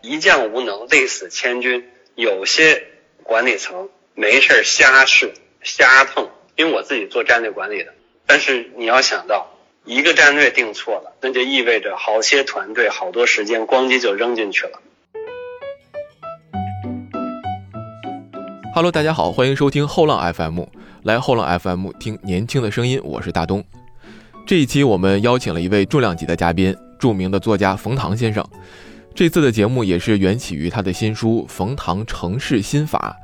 一将无能，累死千军。有些管理层没事瞎试、瞎碰，因为我自己做战略管理的。但是你要想到，一个战略定错了，那就意味着好些团队、好多时间咣叽就扔进去了。Hello，大家好，欢迎收听后浪 FM，来后浪 FM 听年轻的声音，我是大东。这一期我们邀请了一位重量级的嘉宾，著名的作家冯唐先生。这次的节目也是缘起于他的新书《冯唐城市心法》。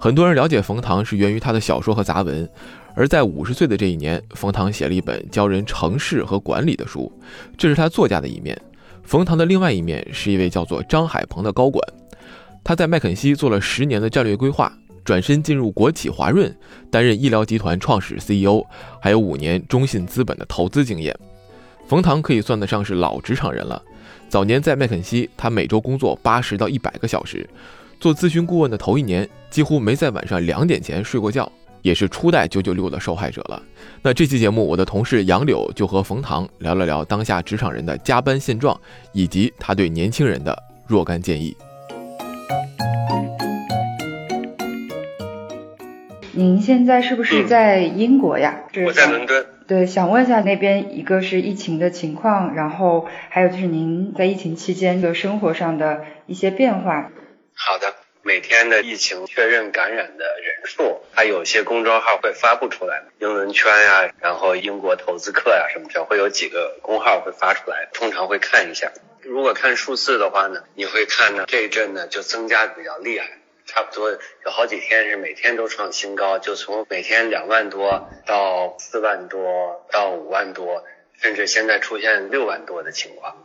很多人了解冯唐是源于他的小说和杂文，而在五十岁的这一年，冯唐写了一本教人城市和管理的书，这是他作家的一面。冯唐的另外一面是一位叫做张海鹏的高管，他在麦肯锡做了十年的战略规划，转身进入国企华润，担任医疗集团创始 CEO，还有五年中信资本的投资经验。冯唐可以算得上是老职场人了。早年在麦肯锡，他每周工作八十到一百个小时，做咨询顾问的头一年，几乎没在晚上两点前睡过觉，也是初代九九六的受害者了。那这期节目，我的同事杨柳就和冯唐聊了聊当下职场人的加班现状，以及他对年轻人的若干建议。您现在是不是在英国呀？我在伦敦。对，想问一下那边一个是疫情的情况，然后还有就是您在疫情期间的生活上的一些变化。好的，每天的疫情确认感染的人数，它有些公众号会发布出来，英伦圈呀，然后英国投资客呀什么的，会有几个公号会发出来，通常会看一下。如果看数字的话呢，你会看呢这一阵呢就增加的比较厉害。差不多有好几天是每天都创新高，就从每天两万多到四万多到五万多，甚至现在出现六万多的情况。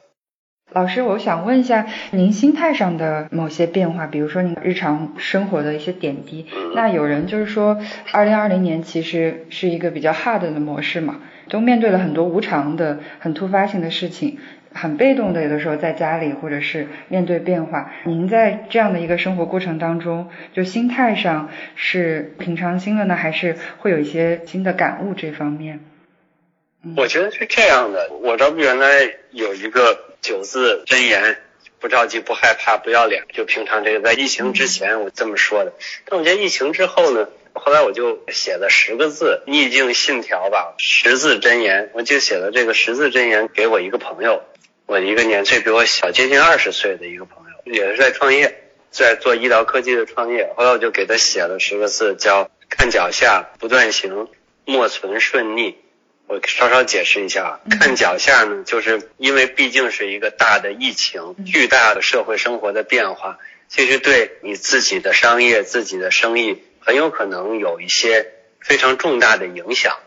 老师，我想问一下您心态上的某些变化，比如说您日常生活的一些点滴。那有人就是说，二零二零年其实是一个比较 hard 的模式嘛，都面对了很多无常的、很突发性的事情。很被动的，有的时候在家里，或者是面对变化。您在这样的一个生活过程当中，就心态上是平常心了呢，还是会有一些新的感悟这方面？我觉得是这样的。我这不原来有一个九字真言：不着急，不害怕，不要脸。就平常这个，在疫情之前我这么说的。但我觉得疫情之后呢，后来我就写了十个字逆境信条吧，十字真言。我就写了这个十字真言给我一个朋友。我一个年岁比我小接近二十岁的一个朋友，也是在创业，在做医疗科技的创业。后来我就给他写了十个字，叫“看脚下，不断行，莫存顺逆”。我稍稍解释一下，看脚下呢，就是因为毕竟是一个大的疫情，巨大的社会生活的变化，其实对你自己的商业、自己的生意很有可能有一些非常重大的影响。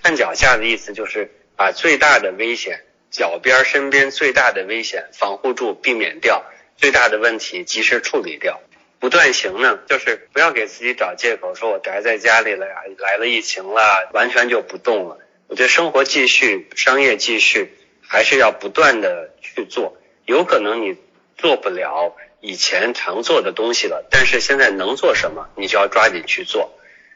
看脚下的意思就是把最大的危险。脚边身边最大的危险防护住，避免掉最大的问题，及时处理掉。不断行呢，就是不要给自己找借口，说我宅在家里了呀，来了疫情了，完全就不动了。我觉得生活继续，商业继续，还是要不断的去做。有可能你做不了以前常做的东西了，但是现在能做什么，你就要抓紧去做。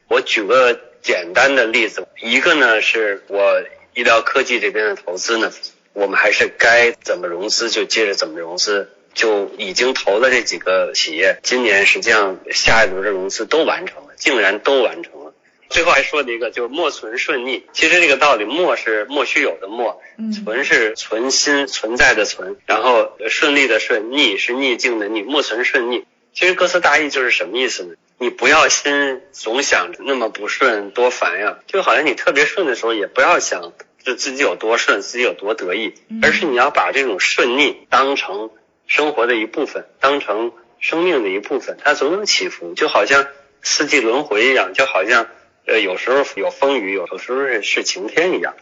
我举个简单的例子，一个呢是我医疗科技这边的投资呢。我们还是该怎么融资就接着怎么融资，就已经投了这几个企业，今年实际上下一轮的融资都完成了，竟然都完成了。最后还说了一个，就是莫存顺逆。其实这个道理，莫是莫须有的莫，存是存心存在的存，然后顺利的顺，逆是逆境的逆，莫存顺逆。其实歌词大意就是什么意思呢？你不要心总想着那么不顺多烦呀，就好像你特别顺的时候，也不要想。是自己有多顺，自己有多得意，而是你要把这种顺逆当成生活的一部分，当成生命的一部分，它总有起伏，就好像四季轮回一样，就好像呃有时候有风雨，有的时候是是晴天一样。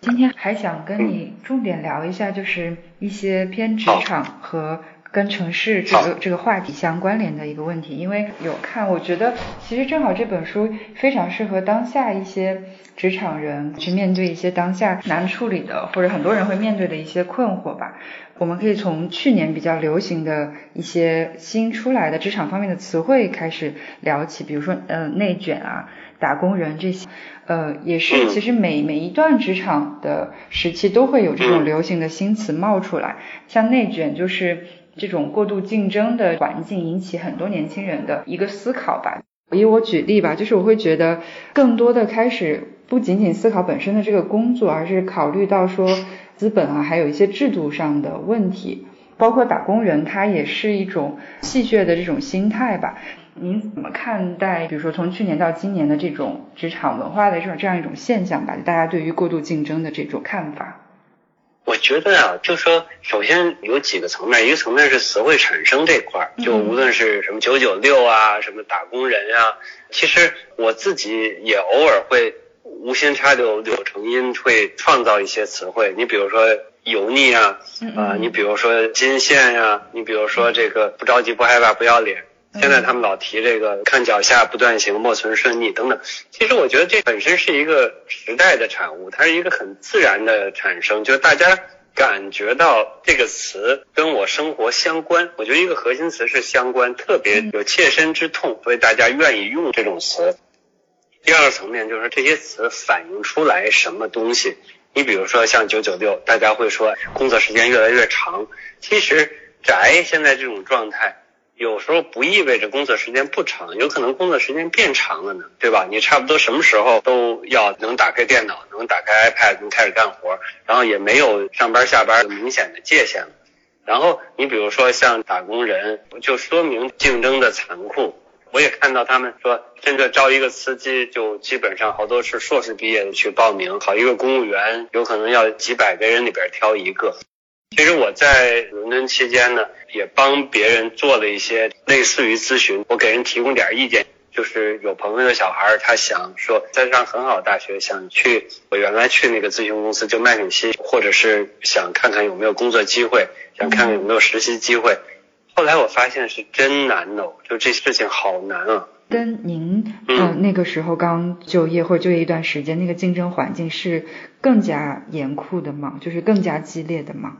今天还想跟你重点聊一下，就是一些偏职场和。跟城市这个这个话题相关联的一个问题，因为有看，我觉得其实正好这本书非常适合当下一些职场人去面对一些当下难处理的，或者很多人会面对的一些困惑吧。我们可以从去年比较流行的一些新出来的职场方面的词汇开始聊起，比如说呃内卷啊、打工人这些，呃，也是其实每每一段职场的时期都会有这种流行的新词冒出来，像内卷就是这种过度竞争的环境引起很多年轻人的一个思考吧。以我举例吧，就是我会觉得更多的开始不仅仅思考本身的这个工作，而是考虑到说资本啊，还有一些制度上的问题，包括打工人他也是一种戏谑的这种心态吧。您怎么看待，比如说从去年到今年的这种职场文化的这种这样一种现象吧？大家对于过度竞争的这种看法？我觉得啊，就说首先有几个层面，一个层面是词汇产生这块儿，就无论是什么九九六啊，什么打工人啊，其实我自己也偶尔会无心插柳柳成荫，会创造一些词汇。你比如说油腻啊，啊，你比如说金线呀，你比如说这个不着急不害怕不要脸。现在他们老提这个看脚下不断行，莫存顺逆等等。其实我觉得这本身是一个时代的产物，它是一个很自然的产生，就是大家感觉到这个词跟我生活相关。我觉得一个核心词是相关，特别有切身之痛，所以大家愿意用这种词。第二个层面就是这些词反映出来什么东西？你比如说像九九六，大家会说工作时间越来越长。其实宅现在这种状态。有时候不意味着工作时间不长，有可能工作时间变长了呢，对吧？你差不多什么时候都要能打开电脑，能打开 iPad，能开始干活，然后也没有上班下班明显的界限了。然后你比如说像打工人，就说明竞争的残酷。我也看到他们说，真的招一个司机，就基本上好多是硕士毕业的去报名，考一个公务员，有可能要几百个人里边挑一个。其实我在伦敦期间呢，也帮别人做了一些类似于咨询，我给人提供点意见。就是有朋友的小孩，他想说在上很好的大学，想去我原来去那个咨询公司就麦肯锡，或者是想看看有没有工作机会，想看看有没有实习机会。后来我发现是真难哦，就这事情好难啊。跟您嗯那个时候刚就业或者就业一段时间，那个竞争环境是更加严酷的吗？就是更加激烈的吗？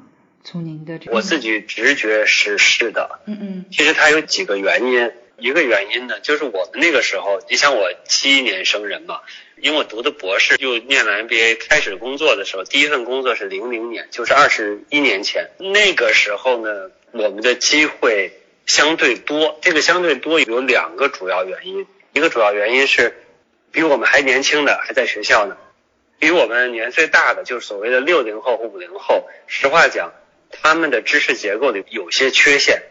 从您的我自己直觉是是的，嗯嗯，其实它有几个原因，一个原因呢，就是我们那个时候，你想我七一年生人嘛，因为我读的博士又念了 MBA，开始工作的时候，第一份工作是零零年，就是二十一年前，那个时候呢，我们的机会相对多，这个相对多有两个主要原因，一个主要原因是比我们还年轻的还在学校呢，比我们年岁大的就是所谓的六零后或五零后，实话讲。他们的知识结构里有些缺陷，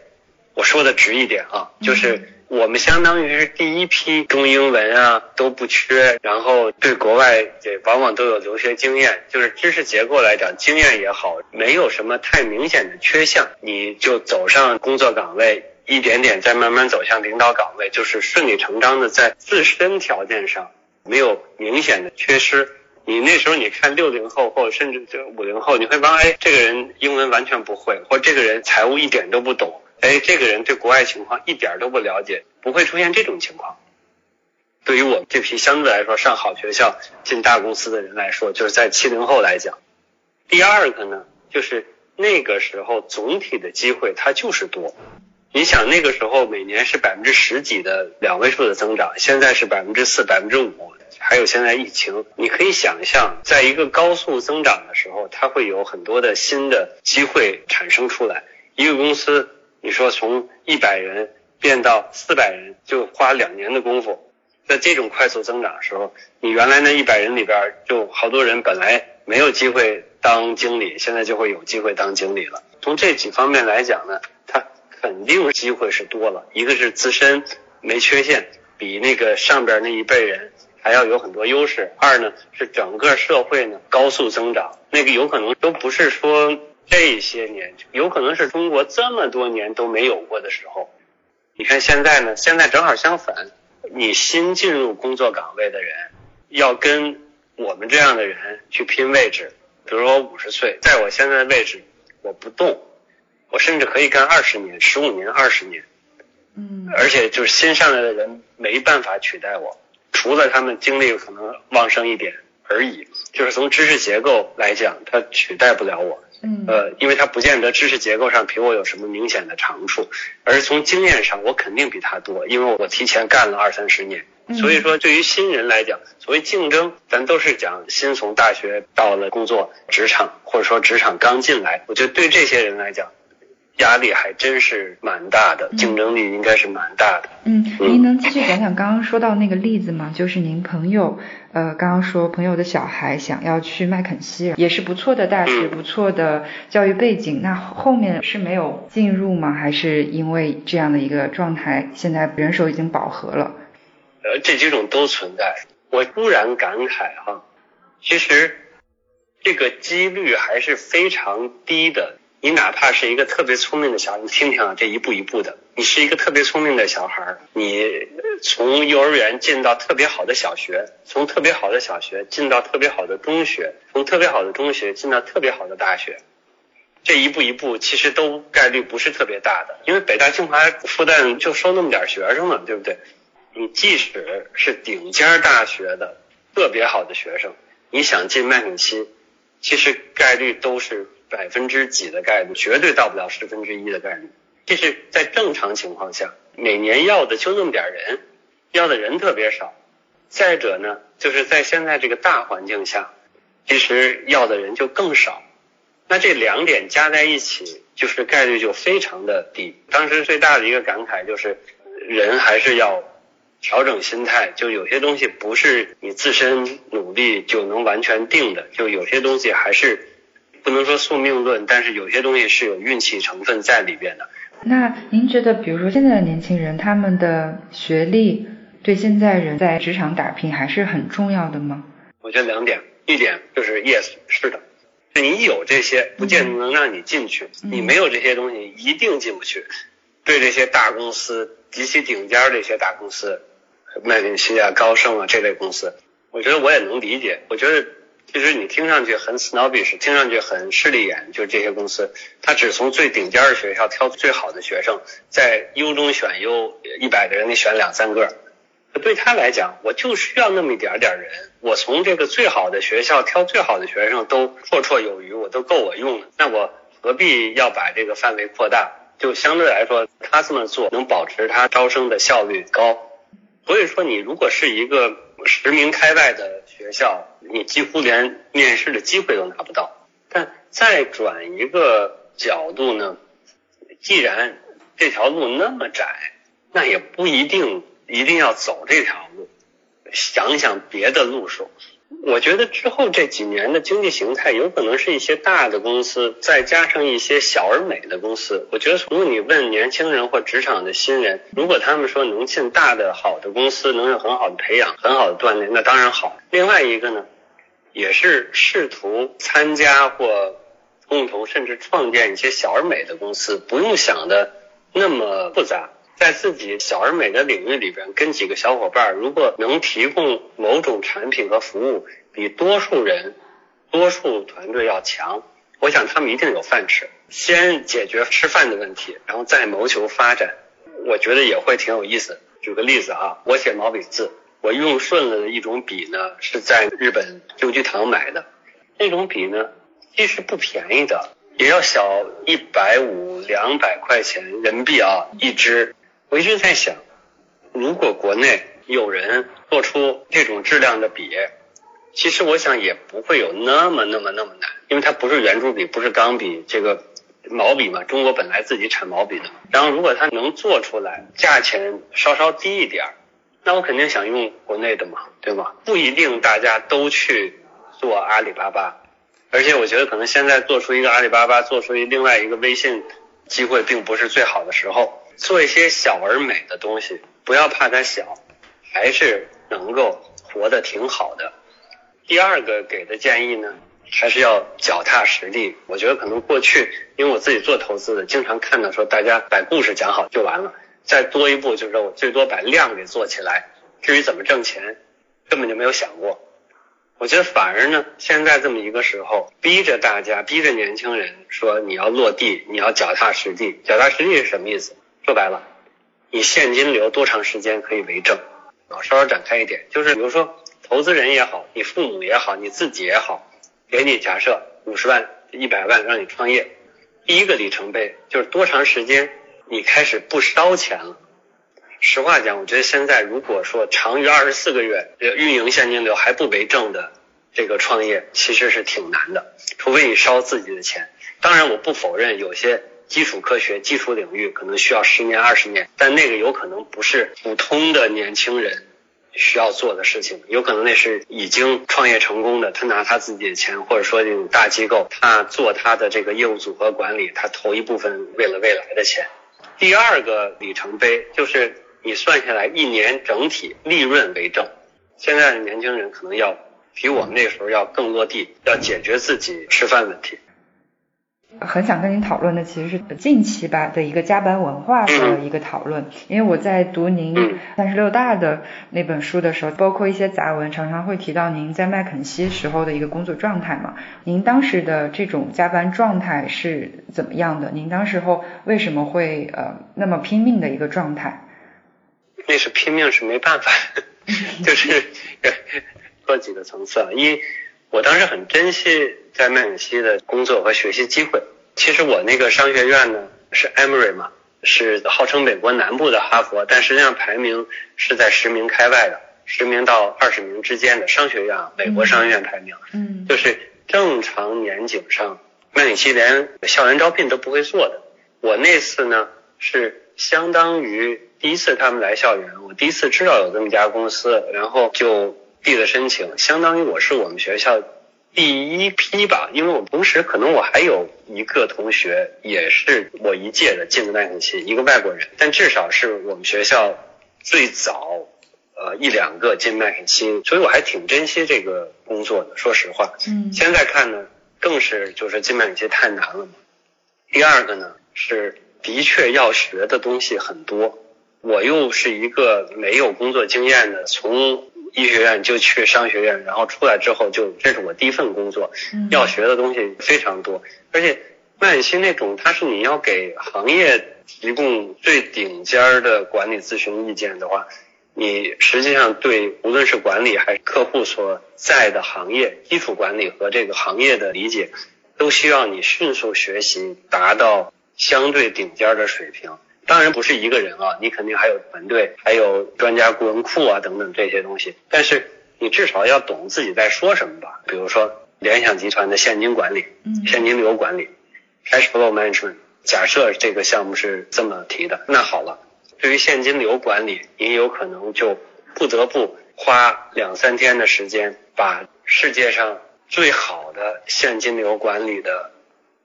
我说的直一点啊，就是我们相当于是第一批中英文啊都不缺，然后对国外也往往都有留学经验，就是知识结构来讲经验也好，没有什么太明显的缺项，你就走上工作岗位，一点点再慢慢走向领导岗位，就是顺理成章的在自身条件上没有明显的缺失。你那时候你看六零后或者甚至就五零后，你会发现，哎，这个人英文完全不会，或这个人财务一点都不懂，哎，这个人对国外情况一点都不了解，不会出现这种情况。对于我们这批相对来说上好学校、进大公司的人来说，就是在七零后来讲。第二个呢，就是那个时候总体的机会它就是多。你想那个时候每年是百分之十几的两位数的增长，现在是百分之四、百分之五。还有现在疫情，你可以想象，在一个高速增长的时候，它会有很多的新的机会产生出来。一个公司，你说从一百人变到四百人，就花两年的功夫。在这种快速增长的时候，你原来那一百人里边，就好多人本来没有机会当经理，现在就会有机会当经理了。从这几方面来讲呢，它肯定机会是多了。一个是自身没缺陷，比那个上边那一辈人。还要有很多优势。二呢是整个社会呢高速增长，那个有可能都不是说这些年，有可能是中国这么多年都没有过的时候。你看现在呢，现在正好相反，你新进入工作岗位的人，要跟我们这样的人去拼位置。比如说我五十岁，在我现在的位置，我不动，我甚至可以干二十年、十五年、二十年。嗯。而且就是新上来的人没办法取代我。除了他们精力可能旺盛一点而已，就是从知识结构来讲，他取代不了我。嗯，呃，因为他不见得知识结构上比我有什么明显的长处，而从经验上我肯定比他多，因为我提前干了二三十年。所以说，对于新人来讲，所谓竞争，咱都是讲新从大学到了工作职场，或者说职场刚进来，我觉得对这些人来讲。压力还真是蛮大的，竞争力应该是蛮大的。嗯，您能继续讲讲刚刚说到那个例子吗？就是您朋友，呃，刚刚说朋友的小孩想要去麦肯锡，也是不错的大学，不错的教育背景，那后面是没有进入吗？还是因为这样的一个状态，现在人手已经饱和了？呃，这几种都存在。我突然感慨哈，其实这个几率还是非常低的。你哪怕是一个特别聪明的小孩，你听听啊，这一步一步的。你是一个特别聪明的小孩，你从幼儿园进到特别好的小学，从特别好的小学进到特别好的中学，从特别好的中学进到特别好的大学，这一步一步其实都概率不是特别大的，因为北大清华复旦就收那么点学生嘛，对不对？你即使是顶尖大学的特别好的学生，你想进麦肯锡，其实概率都是。百分之几的概率，绝对到不了十分之一的概率。这是在正常情况下，每年要的就那么点人，要的人特别少。再者呢，就是在现在这个大环境下，其实要的人就更少。那这两点加在一起，就是概率就非常的低。当时最大的一个感慨就是，人还是要调整心态，就有些东西不是你自身努力就能完全定的，就有些东西还是。不能说宿命论，但是有些东西是有运气成分在里边的。那您觉得，比如说现在的年轻人，他们的学历对现在人在职场打拼还是很重要的吗？我觉得两点，一点就是 yes，是的，你有这些不见得能让你进去，你没有这些东西一定进不去。对这些大公司极其顶尖儿这些大公司，麦肯锡啊、高盛啊这类公司，我觉得我也能理解。我觉得。其实你听上去很 snobbish，听上去很势利眼，就是这些公司，他只从最顶尖的学校挑最好的学生，在优中选优，一百个人里选两三个。对他来讲，我就需要那么一点点人，我从这个最好的学校挑最好的学生都绰绰有余，我都够我用了。那我何必要把这个范围扩大？就相对来说，他这么做能保持他招生的效率高。所以说，你如果是一个十名开外的学校，你几乎连面试的机会都拿不到。但再转一个角度呢，既然这条路那么窄，那也不一定一定要走这条路，想想别的路数。我觉得之后这几年的经济形态，有可能是一些大的公司，再加上一些小而美的公司。我觉得，如果你问年轻人或职场的新人，如果他们说能进大的好的公司，能有很好的培养、很好的锻炼，那当然好。另外一个呢，也是试图参加或共同甚至创建一些小而美的公司，不用想的那么复杂。在自己小而美的领域里边，跟几个小伙伴，如果能提供某种产品和服务，比多数人、多数团队要强，我想他们一定有饭吃。先解决吃饭的问题，然后再谋求发展，我觉得也会挺有意思。举个例子啊，我写毛笔字，我用顺了的一种笔呢，是在日本旧居堂买的，那种笔呢，其实不便宜的，也要小一百五、两百块钱人民币啊一支。我一直在想，如果国内有人做出这种质量的笔，其实我想也不会有那么那么那么难，因为它不是圆珠笔，不是钢笔，这个毛笔嘛，中国本来自己产毛笔的。然后如果它能做出来，价钱稍稍低一点儿，那我肯定想用国内的嘛，对吗？不一定大家都去做阿里巴巴，而且我觉得可能现在做出一个阿里巴巴，做出一另外一个微信，机会并不是最好的时候。做一些小而美的东西，不要怕它小，还是能够活得挺好的。第二个给的建议呢，还是要脚踏实地。我觉得可能过去，因为我自己做投资的，经常看到说大家把故事讲好就完了，再多一步就是我最多把量给做起来，至于怎么挣钱，根本就没有想过。我觉得反而呢，现在这么一个时候，逼着大家，逼着年轻人说你要落地，你要脚踏实地。脚踏实地是什么意思？说白了，你现金流多长时间可以为正？我稍稍展开一点，就是比如说投资人也好，你父母也好，你自己也好，给你假设五十万、一百万让你创业，第一个里程碑就是多长时间你开始不烧钱了？实话讲，我觉得现在如果说长于二十四个月运营现金流还不为正的这个创业，其实是挺难的，除非你烧自己的钱。当然，我不否认有些基础科学、基础领域可能需要十年、二十年，但那个有可能不是普通的年轻人需要做的事情，有可能那是已经创业成功的，他拿他自己的钱，或者说这种大机构，他做他的这个业务组合管理，他投一部分为了未来的钱。第二个里程碑就是你算下来一年整体利润为正，现在的年轻人可能要比我们那时候要更落地，要解决自己吃饭问题。很想跟您讨论的其实是近期吧的一个加班文化的一个讨论，因为我在读您三十六大的那本书的时候，包括一些杂文，常常会提到您在麦肯锡时候的一个工作状态嘛。您当时的这种加班状态是怎么样的？您当时候为什么会呃那么拼命的一个状态？那是拼命是没办法，就是多几个层次啊，一。我当时很珍惜在麦肯锡的工作和学习机会。其实我那个商学院呢是 Emory 嘛，是号称美国南部的哈佛，但实际上排名是在十名开外的，十名到二十名之间的商学院，美国商学院排名。嗯，就是正常年景上，麦肯锡连校园招聘都不会做的。我那次呢是相当于第一次他们来校园，我第一次知道有这么一家公司，然后就。递的申请，相当于我是我们学校第一批吧，因为我同时可能我还有一个同学也是我一届的进的麦肯锡，一个外国人，但至少是我们学校最早呃一两个进麦肯锡，所以我还挺珍惜这个工作的。说实话，嗯，现在看呢，更是就是进麦肯锡太难了嘛。第二个呢是的确要学的东西很多，我又是一个没有工作经验的，从医学院就去商学院，然后出来之后就这是我第一份工作，要学的东西非常多，而且麦肯锡那种，它是你要给行业提供最顶尖的管理咨询意见的话，你实际上对无论是管理还是客户所在的行业基础管理和这个行业的理解，都需要你迅速学习，达到相对顶尖的水平。当然不是一个人啊，你肯定还有团队，还有专家顾问库啊等等这些东西。但是你至少要懂自己在说什么吧。比如说联想集团的现金管理、现金流管理 （cash flow management）。假设这个项目是这么提的，那好了，对于现金流管理，你有可能就不得不花两三天的时间，把世界上最好的现金流管理的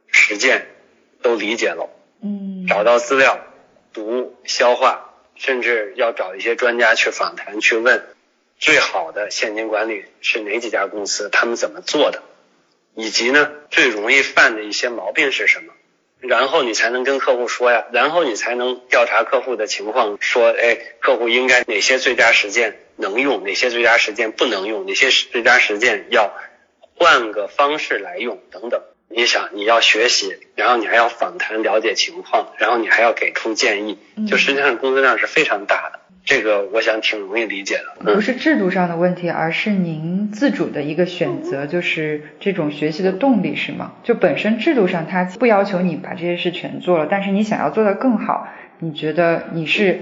实践都理解了，嗯，找到资料。读、消化，甚至要找一些专家去访谈，去问。最好的现金管理是哪几家公司，他们怎么做的，以及呢最容易犯的一些毛病是什么，然后你才能跟客户说呀，然后你才能调查客户的情况，说哎，客户应该哪些最佳实践能用，哪些最佳实践不能用，哪些最佳实践要换个方式来用等等。你想，你要学习，然后你还要访谈了解情况，然后你还要给出建议，就实际上工作量是非常大的。这个我想挺容易理解的。不是制度上的问题，而是您自主的一个选择，就是这种学习的动力是吗？就本身制度上它不要求你把这些事全做了，但是你想要做得更好，你觉得你是？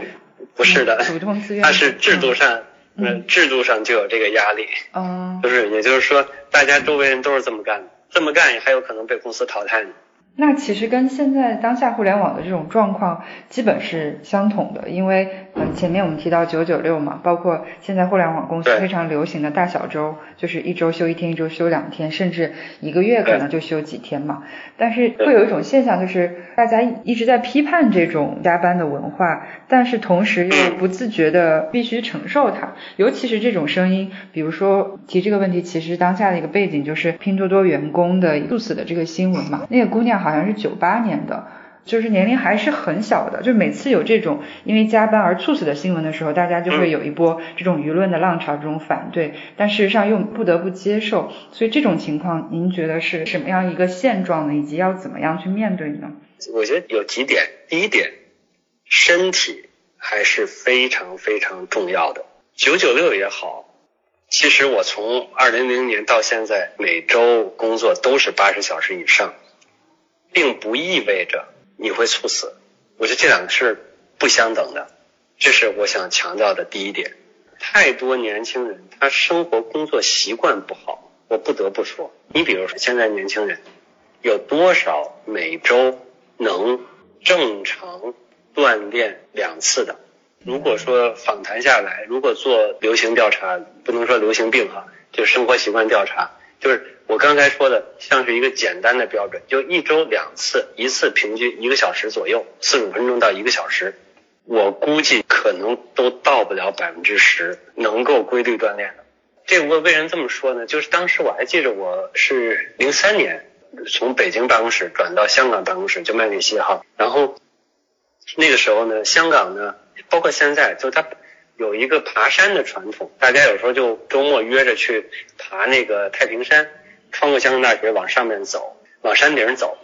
不是的，主动自愿。它是制度上，嗯，制度上就有这个压力。嗯，就是，也就是说，大家周围人都是这么干的。这么干也还有可能被公司淘汰呢。那其实跟现在当下互联网的这种状况基本是相同的，因为嗯前面我们提到九九六嘛，包括现在互联网公司非常流行的大小周，就是一周休一天，一周休两天，甚至一个月可能就休几天嘛。但是会有一种现象，就是大家一直在批判这种加班的文化，但是同时又不自觉的必须承受它。尤其是这种声音，比如说提这个问题，其实当下的一个背景就是拼多多员工的猝死的这个新闻嘛，那个姑娘好。好像是九八年的，就是年龄还是很小的。就每次有这种因为加班而猝死的新闻的时候，大家就会有一波这种舆论的浪潮，这种反对。但事实上又不得不接受。所以这种情况，您觉得是什么样一个现状呢？以及要怎么样去面对呢？我觉得有几点。第一点，身体还是非常非常重要的。九九六也好，其实我从二零零年到现在，每周工作都是八十小时以上。并不意味着你会猝死，我觉得这两个是不相等的。这是我想强调的第一点。太多年轻人他生活工作习惯不好，我不得不说，你比如说现在年轻人有多少每周能正常锻炼两次的？如果说访谈下来，如果做流行调查，不能说流行病哈，就生活习惯调查，就是我刚才说的，像是一个简单的标准，就一周两次，一次平均一个小时左右，四十五分钟到一个小时，我估计可能都到不了百分之十能够规律锻炼的。这我为什么这么说呢？就是当时我还记着，我是零三年从北京办公室转到香港办公室，就麦肯锡哈，然后那个时候呢，香港呢。包括现在，就它有一个爬山的传统，大家有时候就周末约着去爬那个太平山，穿过香港大学往上面走，往山顶走。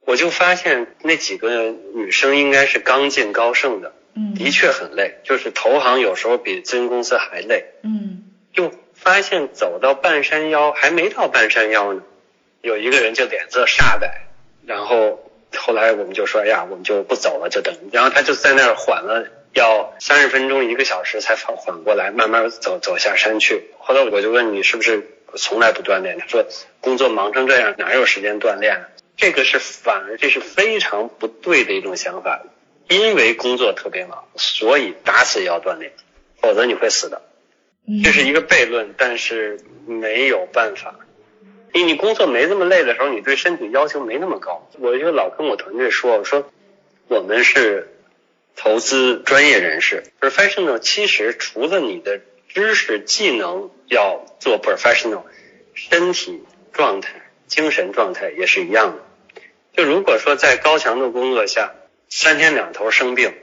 我就发现那几个女生应该是刚进高盛的，嗯，的确很累，就是投行有时候比咨询公司还累，嗯，就发现走到半山腰还没到半山腰呢，有一个人就脸色煞白，然后。后来我们就说，哎呀，我们就不走了，就等。然后他就在那儿缓了，要三十分钟、一个小时才缓缓过来，慢慢走走下山去。后来我就问你是不是从来不锻炼？他说工作忙成这样，哪有时间锻炼？这个是反而这是非常不对的一种想法。因为工作特别忙，所以打死也要锻炼，否则你会死的。这是一个悖论，但是没有办法。你你工作没这么累的时候，你对身体要求没那么高。我就老跟我团队说，我说我们是投资专业人士，professional。其实除了你的知识技能要做 professional，身体状态、精神状态也是一样的。就如果说在高强度工作下三天两头生病，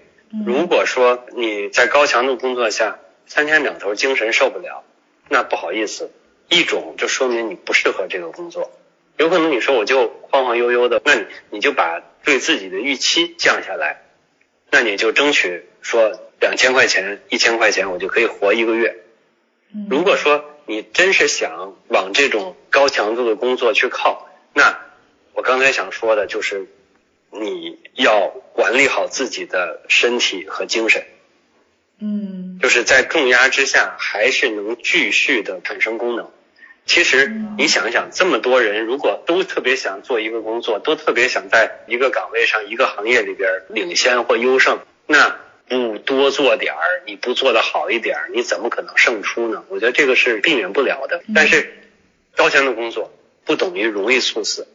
如果说你在高强度工作下三天两头精神受不了，那不好意思。一种就说明你不适合这个工作，有可能你说我就晃晃悠悠的，那你你就把对自己的预期降下来，那你就争取说两千块钱、一千块钱我就可以活一个月。如果说你真是想往这种高强度的工作去靠，那我刚才想说的就是你要管理好自己的身体和精神。嗯，就是在重压之下，还是能继续的产生功能。其实你想想，这么多人如果都特别想做一个工作，都特别想在一个岗位上、一个行业里边领先或优胜，那不多做点儿，你不做的好一点儿，你怎么可能胜出呢？我觉得这个是避免不了的。但是高强度工作不等于容易猝死，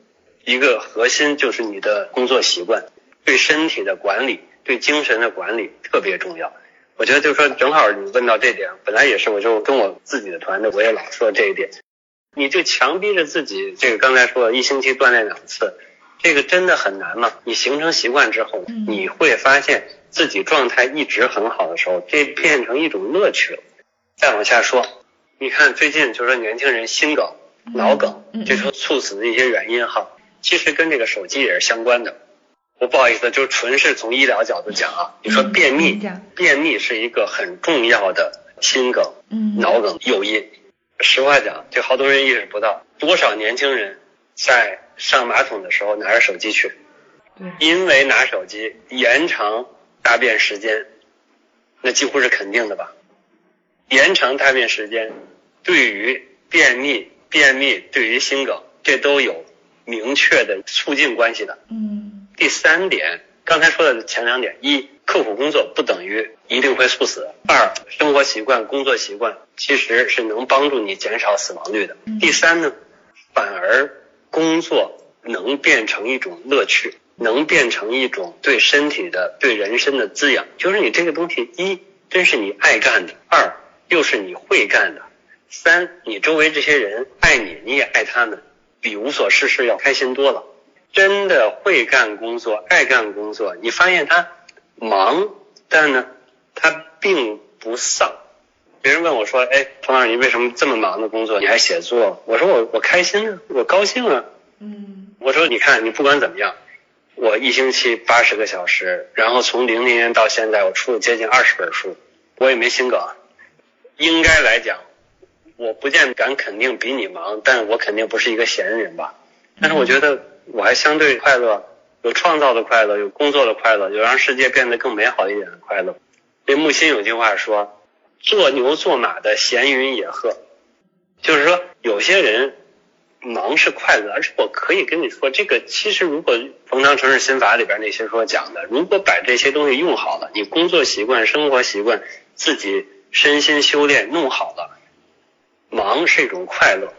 一个核心就是你的工作习惯，对身体的管理、对精神的管理特别重要。我觉得就是说，正好你问到这点，本来也是，我就跟我自己的团队，我也老说这一点，你就强逼着自己，这个刚才说一星期锻炼两次，这个真的很难嘛？你形成习惯之后，你会发现自己状态一直很好的时候，这变成一种乐趣了。再往下说，你看最近就是说年轻人心梗、脑梗，就说猝死的一些原因哈，其实跟这个手机也是相关的。我不好意思，就纯是从医疗角度讲啊。你说便秘，便秘是一个很重要的心梗、脑梗诱因。实话讲，就好多人意识不到，多少年轻人在上马桶的时候拿着手机去，因为拿手机延长大便时间，那几乎是肯定的吧？延长大便时间对于便秘、便秘对于心梗，这都有明确的促进关系的。嗯。第三点，刚才说的前两点：一，刻苦工作不等于一定会猝死；二，生活习惯、工作习惯其实是能帮助你减少死亡率的。第三呢，反而工作能变成一种乐趣，能变成一种对身体的、对人生的滋养。就是你这个东西，一，真是你爱干的；二，又是你会干的；三，你周围这些人爱你，你也爱他们，比无所事事要开心多了。真的会干工作，爱干工作，你发现他忙，但呢，他并不丧。别人问我说：“哎，冯老师，你为什么这么忙的工作，你还写作？”我说：“我我开心啊，我高兴啊。”嗯。我说：“你看，你不管怎么样，我一星期八十个小时，然后从零零年到现在，我出了接近二十本书，我也没心梗。应该来讲，我不见敢肯定比你忙，但我肯定不是一个闲人吧？但是我觉得。”我还相对快乐，有创造的快乐，有工作的快乐，有让世界变得更美好一点的快乐。这木心有句话说：“做牛做马的闲云野鹤。”就是说，有些人忙是快乐，而且我可以跟你说，这个其实如果冯唐城市心法里边那些说讲的，如果把这些东西用好了，你工作习惯、生活习惯，自己身心修炼弄好了，忙是一种快乐。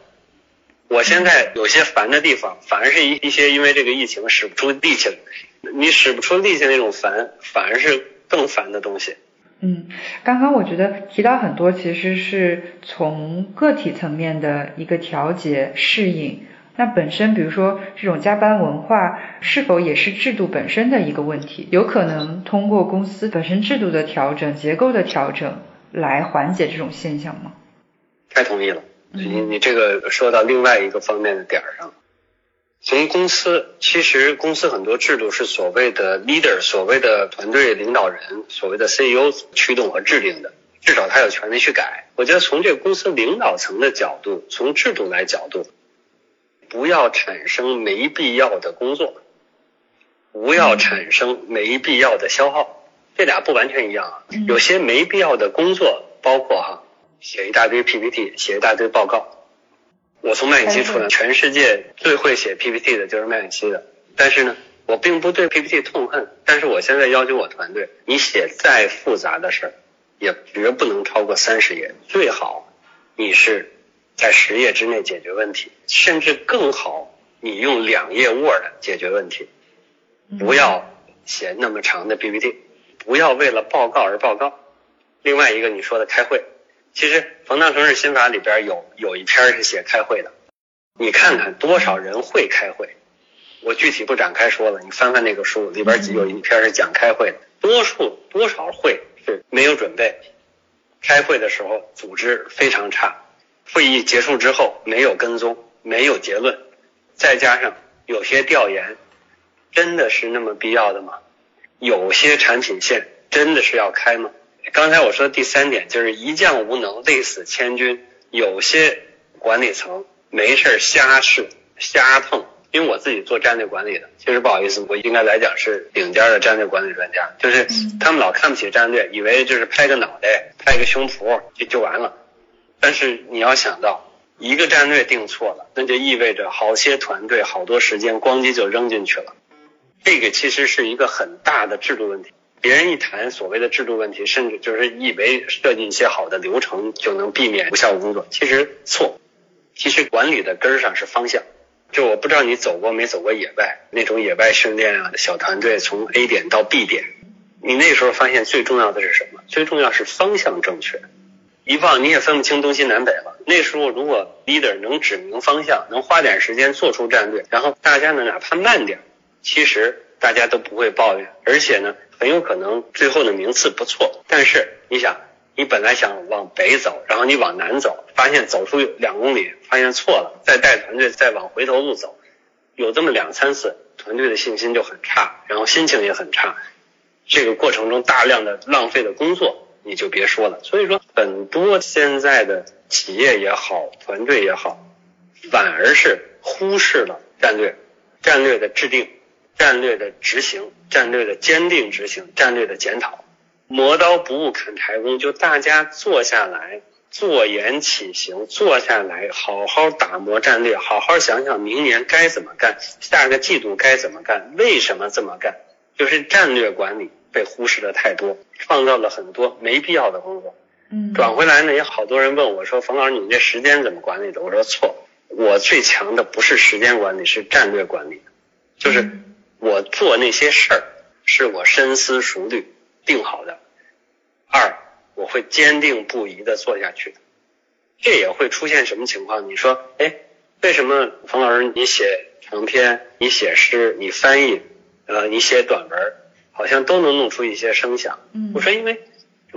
我现在有些烦的地方，反而是一一些因为这个疫情使不出力气，你使不出力气那种烦，反而是更烦的东西。嗯，刚刚我觉得提到很多，其实是从个体层面的一个调节适应。那本身，比如说这种加班文化，是否也是制度本身的一个问题？有可能通过公司本身制度的调整、结构的调整来缓解这种现象吗？太同意了。你你这个说到另外一个方面的点儿上，从公司其实公司很多制度是所谓的 leader，所谓的团队领导人，所谓的 CEO 驱动和制定的，至少他有权利去改。我觉得从这个公司领导层的角度，从制度来角度，不要产生没必要的工作，不要产生没必要的消耗，这俩不完全一样啊。有些没必要的工作，包括哈。写一大堆 PPT，写一大堆报告。我从麦肯锡出来，全世界最会写 PPT 的就是麦肯锡的。但是呢，我并不对 PPT 痛恨。但是我现在要求我团队，你写再复杂的事儿，也绝不能超过三十页。最好你是在十页之内解决问题，甚至更好，你用两页 Word 解决问题。不要写那么长的 PPT，不要为了报告而报告。另外一个你说的开会。其实《冯唐城市心法》里边有有一篇是写开会的，你看看多少人会开会，我具体不展开说了，你翻翻那个书里边有一篇是讲开会的，多数多少会是没有准备，开会的时候组织非常差，会议结束之后没有跟踪，没有结论，再加上有些调研，真的是那么必要的吗？有些产品线真的是要开吗？刚才我说的第三点就是一将无能，累死千军。有些管理层没事瞎试、瞎碰，因为我自己做战略管理的，其实不好意思，我应该来讲是顶尖的战略管理专家。就是他们老看不起战略，以为就是拍个脑袋、拍个胸脯就就完了。但是你要想到，一个战略定错了，那就意味着好些团队、好多时间咣叽就扔进去了。这个其实是一个很大的制度问题。别人一谈所谓的制度问题，甚至就是以为设计一些好的流程就能避免无效工作，其实错。其实管理的根儿上是方向。就我不知道你走过没走过野外那种野外训练啊，小团队从 A 点到 B 点，你那时候发现最重要的是什么？最重要是方向正确。一忘你也分不清东西南北了。那时候如果 leader 能指明方向，能花点时间做出战略，然后大家呢哪怕慢点，其实大家都不会抱怨，而且呢。很有可能最后的名次不错，但是你想，你本来想往北走，然后你往南走，发现走出两公里，发现错了，再带团队再往回头路走，有这么两三次，团队的信心就很差，然后心情也很差，这个过程中大量的浪费的工作你就别说了。所以说，很多现在的企业也好，团队也好，反而是忽视了战略，战略的制定。战略的执行，战略的坚定执行，战略的检讨，磨刀不误砍柴工，就大家坐下来坐言起行，坐下来好好打磨战略，好好想想明年该怎么干，下个季度该怎么干，为什么这么干？就是战略管理被忽视的太多，创造了很多没必要的工作。嗯，转回来呢，也好多人问我说：“冯老师，你这时间怎么管理的？”我说错，我最强的不是时间管理，是战略管理，就是。我做那些事儿是我深思熟虑定好的。二，我会坚定不移的做下去。这也会出现什么情况？你说，哎，为什么冯老师你写长篇，你写诗，你翻译，呃，你写短文，好像都能弄出一些声响？我说，因为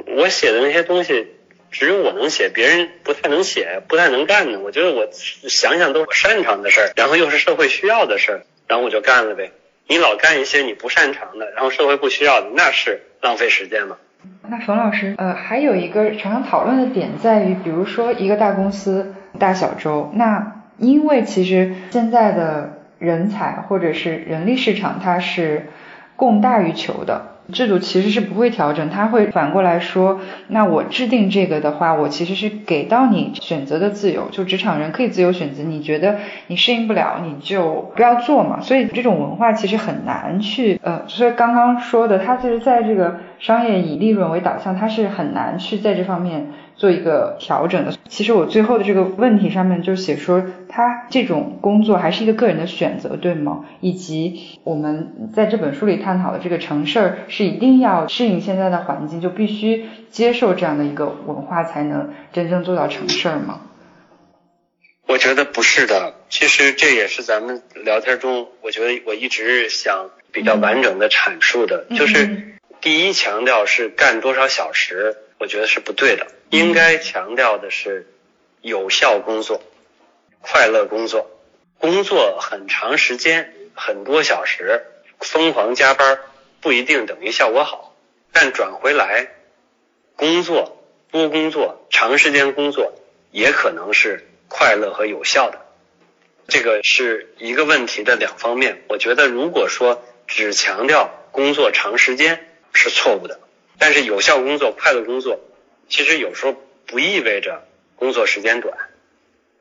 我写的那些东西只有我能写，别人不太能写，不太能干呢。我觉得我想想都是我擅长的事儿，然后又是社会需要的事儿，然后我就干了呗。你老干一些你不擅长的，然后社会不需要的，那是浪费时间嘛？那冯老师，呃，还有一个常常讨论的点在于，比如说一个大公司大小周，那因为其实现在的人才或者是人力市场，它是供大于求的。制度其实是不会调整，他会反过来说，那我制定这个的话，我其实是给到你选择的自由，就职场人可以自由选择，你觉得你适应不了，你就不要做嘛。所以这种文化其实很难去，呃，所以刚刚说的，他其实在这个商业以利润为导向，他是很难去在这方面。做一个调整的。其实我最后的这个问题上面就写说，他这种工作还是一个个人的选择，对吗？以及我们在这本书里探讨的这个成事儿是一定要适应现在的环境，就必须接受这样的一个文化，才能真正做到成事儿吗？我觉得不是的。其实这也是咱们聊天中，我觉得我一直想比较完整的阐述的，就是第一强调是干多少小时，我觉得是不对的。应该强调的是有效工作、快乐工作。工作很长时间、很多小时、疯狂加班，不一定等于效果好。但转回来，工作多工作、长时间工作，也可能是快乐和有效的。这个是一个问题的两方面。我觉得，如果说只强调工作长时间是错误的，但是有效工作、快乐工作。其实有时候不意味着工作时间短。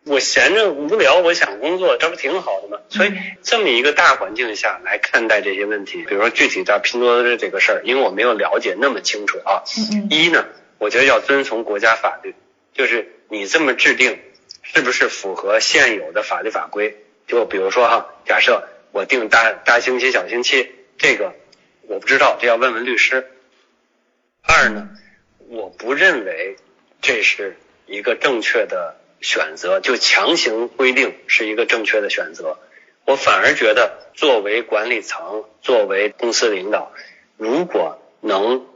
我闲着无聊，我想工作，这不挺好的吗？所以这么一个大环境下来看待这些问题，比如说具体到拼多多的这个事儿，因为我没有了解那么清楚啊。一呢，我觉得要遵从国家法律，就是你这么制定是不是符合现有的法律法规？就比如说哈，假设我定大大星期、小星期，这个我不知道，这要问问律师。二呢？我不认为这是一个正确的选择，就强行规定是一个正确的选择。我反而觉得，作为管理层，作为公司领导，如果能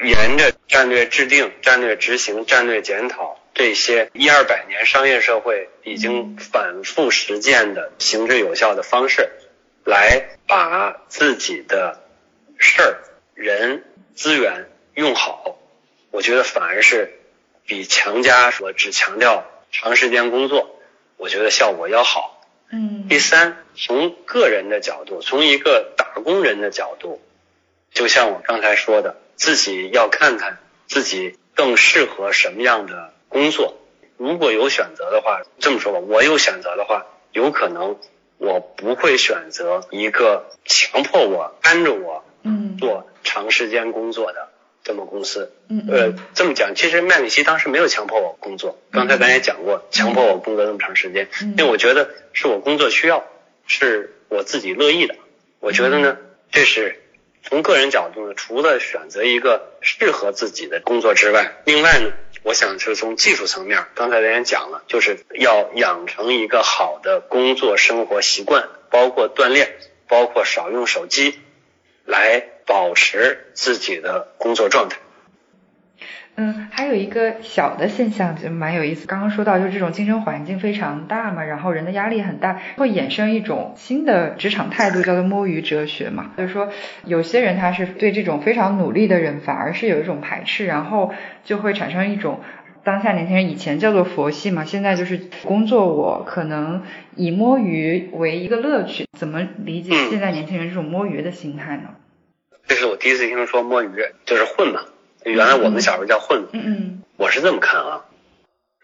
沿着战略制定、战略执行、战略检讨这些一二百年商业社会已经反复实践的行之有效的方式，来把自己的事儿、人、资源用好。我觉得反而是比强加说只强调长时间工作，我觉得效果要好。嗯。第三，从个人的角度，从一个打工人的角度，就像我刚才说的，自己要看看自己更适合什么样的工作。如果有选择的话，这么说吧，我有选择的话，有可能我不会选择一个强迫我、按着我嗯做长时间工作的。这么公司，呃，这么讲，其实麦里希当时没有强迫我工作。刚才咱也讲过，强迫我工作那么长时间，因为我觉得是我工作需要，是我自己乐意的。我觉得呢，这是从个人角度呢，除了选择一个适合自己的工作之外，另外呢，我想是从技术层面，刚才咱也讲了，就是要养成一个好的工作生活习惯，包括锻炼，包括少用手机，来。保持自己的工作状态。嗯，还有一个小的现象就蛮有意思。刚刚说到，就这种竞争环境非常大嘛，然后人的压力很大，会衍生一种新的职场态度，叫做摸鱼哲学嘛。就是说，有些人他是对这种非常努力的人反而是有一种排斥，然后就会产生一种当下年轻人以前叫做佛系嘛，现在就是工作我可能以摸鱼为一个乐趣。怎么理解现在年轻人这种摸鱼的心态呢？这是我第一次听说摸鱼，就是混嘛。原来我们小时候叫混。嗯嗯。我是这么看啊，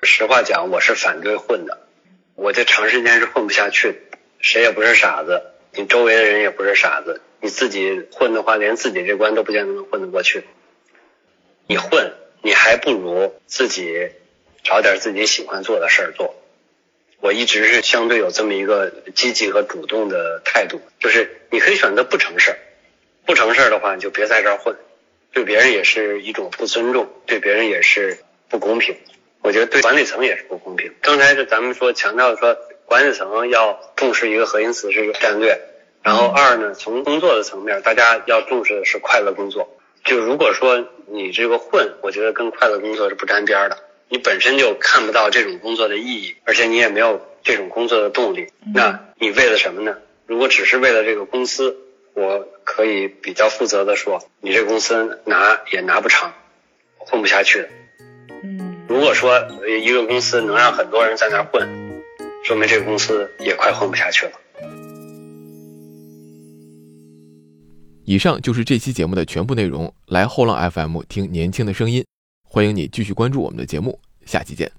实话讲，我是反对混的。我这长时间是混不下去，谁也不是傻子，你周围的人也不是傻子，你自己混的话，连自己这关都不见得能混得过去。你混，你还不如自己找点自己喜欢做的事儿做。我一直是相对有这么一个积极和主动的态度，就是你可以选择不成事儿。不成事儿的话，你就别在这儿混，对别人也是一种不尊重，对别人也是不公平。我觉得对管理层也是不公平。刚才是咱们说强调说，管理层要重视一个核心词是战略，然后二呢，从工作的层面，大家要重视的是快乐工作。就如果说你这个混，我觉得跟快乐工作是不沾边的，你本身就看不到这种工作的意义，而且你也没有这种工作的动力，那你为了什么呢？如果只是为了这个公司。我可以比较负责的说，你这公司拿也拿不长，混不下去的。嗯，如果说一个公司能让很多人在那混，说明这个公司也快混不下去了。以上就是这期节目的全部内容。来后浪 FM 听年轻的声音，欢迎你继续关注我们的节目，下期见。